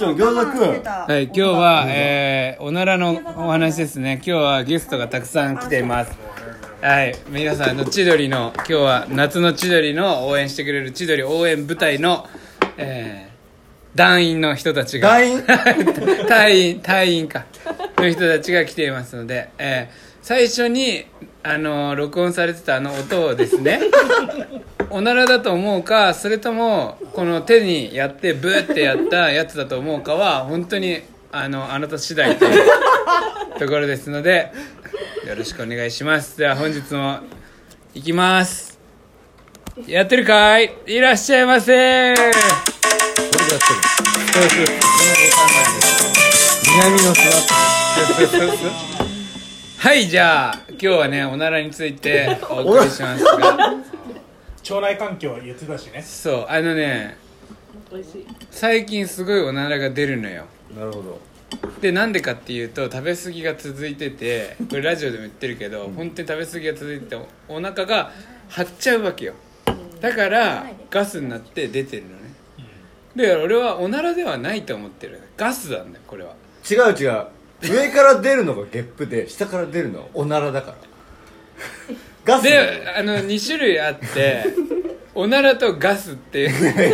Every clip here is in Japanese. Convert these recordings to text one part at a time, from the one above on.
ちょ餃子くんはい、今日は、えー、おならのお話ですね。今日はゲストがたくさん来ています。はい、皆さん、あの、千鳥の、今日は夏の千鳥の応援してくれる千鳥応援部隊の、えー、団員の人たちが。団員？隊員、隊員か。の人たちが来ていますので、えー、最初に、あの、録音されてたあの音をですね、おならだと思うかそれともこの手にやってブーってやった やつだと思うかは本当にあのあなた次第というところですのでよろしくお願いします。では本日も行きます。やってるかい？いらっしゃいませ。これでやってる。南の座はいじゃあ今日はねおならについてお送りしますが 腸内環境言ってたしね。そうあのね最近すごいおならが出るのよ。なるほど。でなんでかっていうと食べ過ぎが続いててこれラジオでも言ってるけど、本当に食べ過ぎが続いてておお腹が張っちゃうわけよ。だからガスになって出てるのね。だから俺はおならではないと思ってる。ガスなんだよこれは。違う違う。上から出るのがゲップで下から出るのはおならだからガスであの2種類あって おならとガスっていう。違う。違う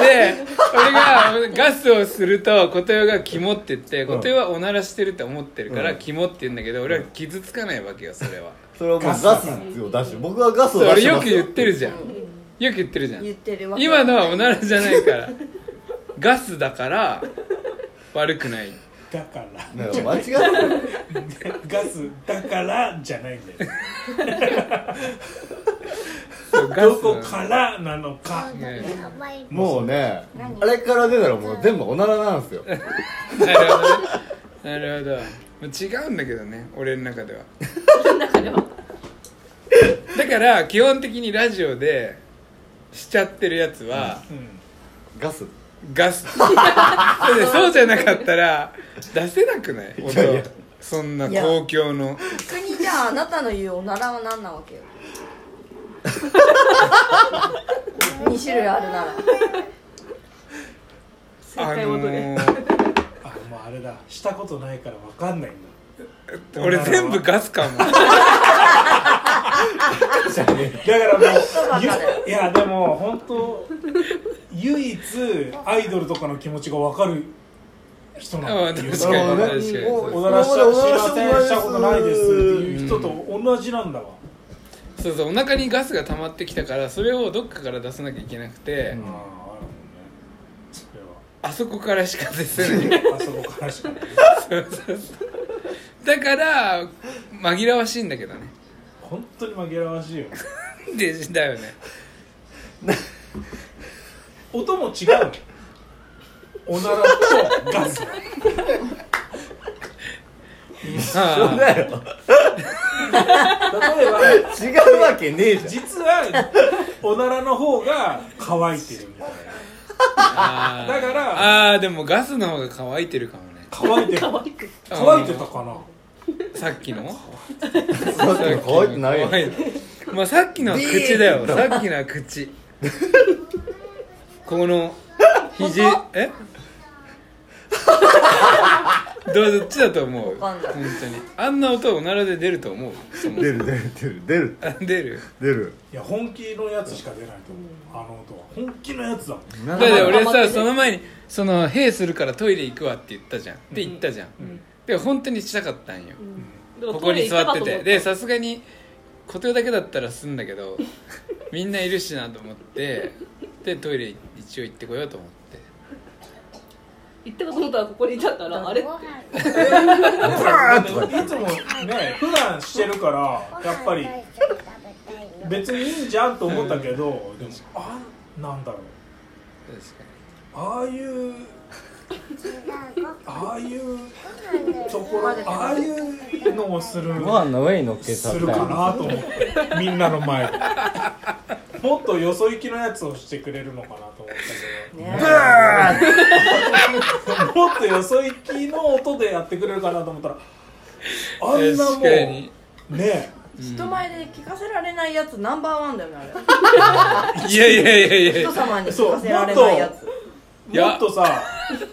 で俺がガスをすると琴代がキモって言って琴代はおならしてるって思ってるから、うん。キモって言うんだけど俺は傷つかないわけよそれは。それはもうガスを出して僕はガスを出してよく言ってるじゃん。よく言ってるじゃん。言ってるわけ今のはおならじゃないからガスだから悪くないだから。なんか間違ってる。ガスだからじゃないんだよ。どこからなのか。ね。もうね。あれから出たらもう全部おならなんですよ。なるほどね。なるほど。違うんだけどね俺の中では。だから基本的にラジオでしちゃってるやつはうん。ガスガス。そうで そうじゃなかったら出せなくない？音いやいや。そんな公共の。逆にじゃああなたの言うおならは何なわけよ？2種類あるなら。あのー、あもうあれだ。したことないから分かんないんだ。俺全部ガスかも。だからもういやでも本当唯一アイドルとかの気持ちが分かる人なんだっていううん確かにね。確かに。おならし今までおならしたことないですっていう人と同じなんだわ、そうそうお腹にガスが溜まってきたからそれをどっかから出さなきゃいけなくて、あああるもんね。そあそこからしか出せないあそこからしか。ないだから紛らわしいんだけどね。本当に紛らわしいよ。でだよね音も違う。のおならとガス。あだよ。例えば違うわけねえじゃん。実はおならの方が乾いてるみたいな。あだからああーでもガスの方が乾いてるかもね。乾いてる。乾いてたかな？さっきの？さっきの乾いてないよ。まあさっきのは口だよ。さっきのは口この 肘え？どうどっちだと思う？わかんない。本当に。あんな音おならで出ると思う？出る出る出る。出る。あ出る？出る。いや本気のやつしか出ないと思う。あの音は。本気のやつだもん。だって俺さその前にその「兵するからトイレ行くわ」って言ったじゃん。って言ったじゃん、で本当にしたかったんよ、ここに座ってて。でさすがに固定だけだったらすんだけどみんないるしなと思ってでトイレ一応行ってこようと思って。行ったこと思ったらここにいたからあれって。いつもね普段してるからやっぱり別にいいんじゃんと思ったけど、でもあなんだろう。確かああいうああいうところああいうのをするご飯の上に乗っけするかなと思って。みんなの前でとよそ行きのやつをしてくれるのかなと思ったね。けどもっとよそ行きの音でやってくれるかなと思ったらあんになもう確かにね人前で聞かせられないやつナンバーワンだよねあれ。いやいやいやいや。人様に聞かせられないやつ。もっとさ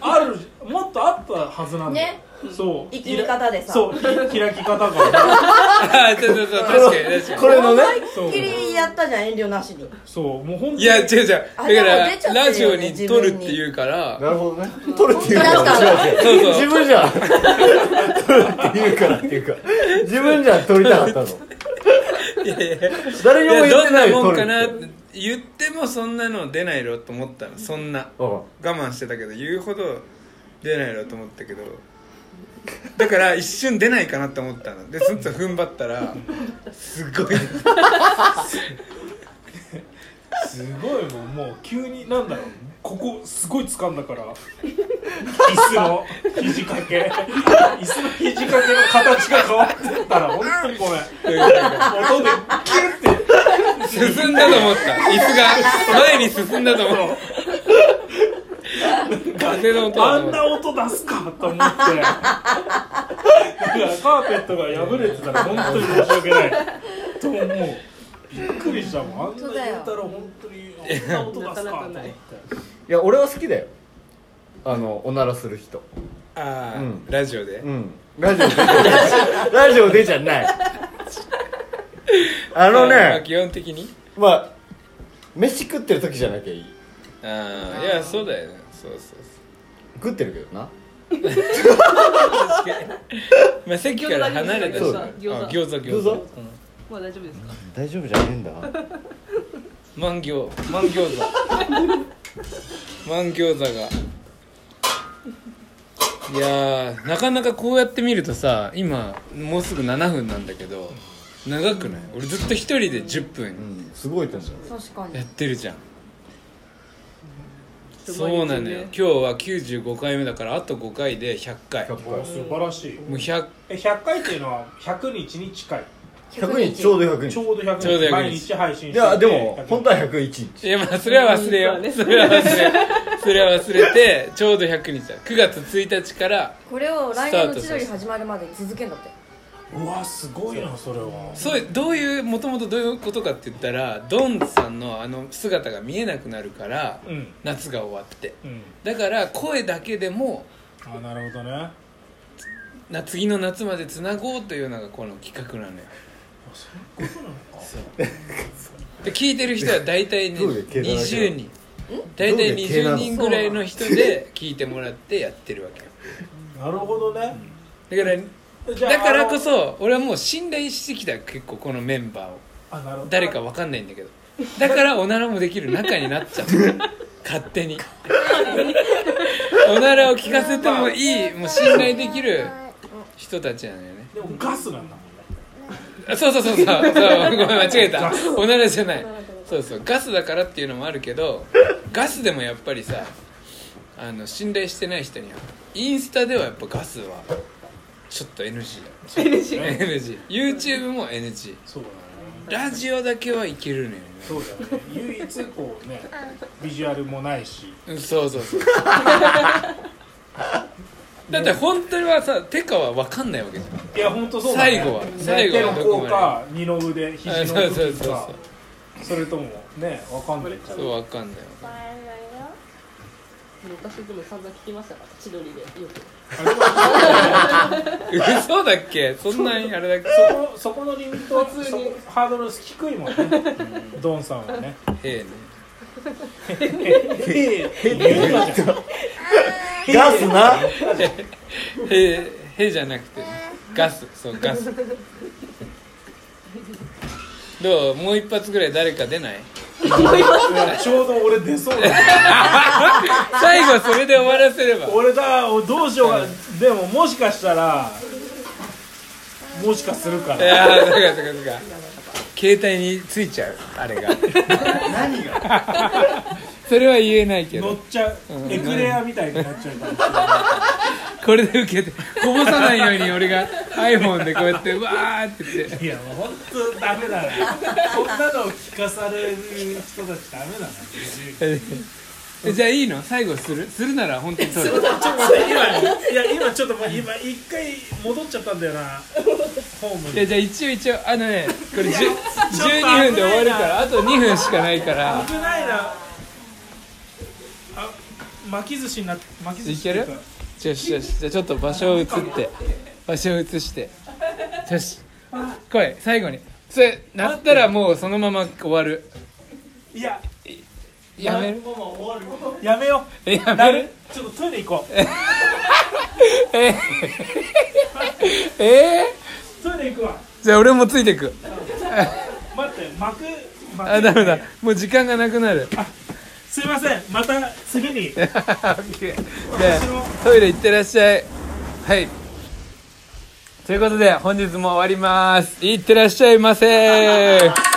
あるもっとあったはずなんだよ、ね。そう。生きり方でさ。そうい開き方が。あそうそうそう確かに確かこれのね。そう思いっきりやったじゃん遠慮なしに。そうもう本当にに。いや違う違う。だからねラジオに撮るって言うから。なるほどね。取るっていうから自分じゃん。取るっていうからっていうか。自分じゃ取りたかったの。いやいや。誰にも言ってなないもんかなって言ってもそんなの出ないろと思ったの。そんな。うん我慢してたけど言うほど出ないろと思ったけど。だから一瞬出ないかなって思ったの。でそのと踏ん張ったらすごい。すごいもんもう急になんだろう。ここすごい掴んだから。椅子の肘掛け。椅子の肘掛けの形が変わってったら本当にごめん。音で進んだと思った。椅子が前に進んだと思った風の音だあんと思ったな音出すかと思って。だからカーペットが破れてたら本当に申し訳ない。と思う。びっくりしたもん。あんな言ったら本当にあんな音出すかと思っていや俺は好きだよ。あのおならする人。ああ、うん。ラジオで、うん。ラジオで。ラジオでじゃないあのまあね基本的に？まあ飯食ってる時じゃなきゃいい。ああいやそうだよね。そうそうそう。食ってるけどな。確かに。まあ席から離れたし。餃子餃子。餃子。餃子うんまあ大丈夫ですか？大丈夫じゃねえんだ。満餃。満餃子。満餃子が。いやーなかなかこうやって見るとさ今もうすぐ7分なんだけど長くない？俺ずっと一人で10う分んすごいと思う確かに。やってるじゃん。そうなのよ。今日は95回目だからあと5回で100回。もお素晴らしい。う100え100回っていうのは100日に近い。100日。ちょうど100日。ちょうど100日。ちょうど100日。毎日配信していやでも本当は101日。いやまあそれは忘れよう。んそれは忘れそれは忘れてちょうど100日だ。9月1日からこれを来年の千鳥始まるまで続けんだってうわすごいなそれは。そうどういうもともとどういうことかって言ったらドンさんのあの姿が見えなくなるからうん。夏が終わって。うん。だから声だけでもあなるほどね。な次の夏までつなごうというのがこの企画なのよ。そういうことなのか。で聞いてる人は大体ねどういう系だらけ20人。大体どういう系な20の人ぐらいの人で聞いてもらってやってるわけよ。なるほどね。だからだからこあそ俺はもう信頼してきた結構このメンバーを。誰かわかんないんだけど。だからおならもできる仲になっちゃった。勝手に。おならを聞かせてもいいもう信頼できる人たちなのよね。でもガスなんだもんね。あそうそうそうそう。そうごめん間違えた。おならじゃない。そうそう。ガスだからっていうのもあるけどガスでもやっぱりさあの信頼してない人にはインスタではやっぱガスはちょっと NG だ NG NG YouTube も NG そうだね。ラジオだけはいけるのよね。そうだね。唯一こうね ビジュアルもないし。うんそうそうそう。だって本当にはさ手かは分かんないわけじゃん。いや本当そうだね。最後は。最後は手のこまで。か二の腕肘のあそうそうそうそう。時かそれともねわかんないから。そう分かんない昔でも散々聞きましたから千鳥でよく。嘘だっけ？そんなにあれだっけ？そこそこのリミットは普通に。ハードル低いもんね。ドンさんはね。へえね。へえガスな。へえへじゃなくてね。ガス。そうガス。どう？もう一発ぐらい誰か出ない？ちょうど俺出そうだ。最後それで終わらせれば。俺だどうしようか。でももしかしたらもしかするかいらやーそうかそうかそうか。携帯についちゃうあれが。何が？それは言えないけど。乗っちゃう。うん。エクレアみたいになっちゃうかもしれないこれで受けてこぼさないように俺が iPhone でこうやってわーって言って。いやもう本当ダメだな。こんなのを聞かされる人たちダメだなえじゃあいいの？最後する？するなら本当に撮る。ちょっと待って今いや今ちょっともう今一回戻っちゃったんだよな。ホームに。いやじゃあ一応一応あのねこれ10ちょっと危12ないな分で終わるからあと2分しかないから。危ないな。あ巻き寿司になって巻き寿司いける？よよしよしじゃあちょっと場所を移って場所を移してよし来い最後にそれなったらもうそのまま終わるいややめるやめようやめるちょっとトイレ行こうえー、えトイレ行くわ、じゃあ俺もついてく待って巻く巻くあダメだもう時間がなくなるあすいません。また次に。トイレ行ってらっしゃい。はい。ということで本日も終わります。いってらっしゃいませ。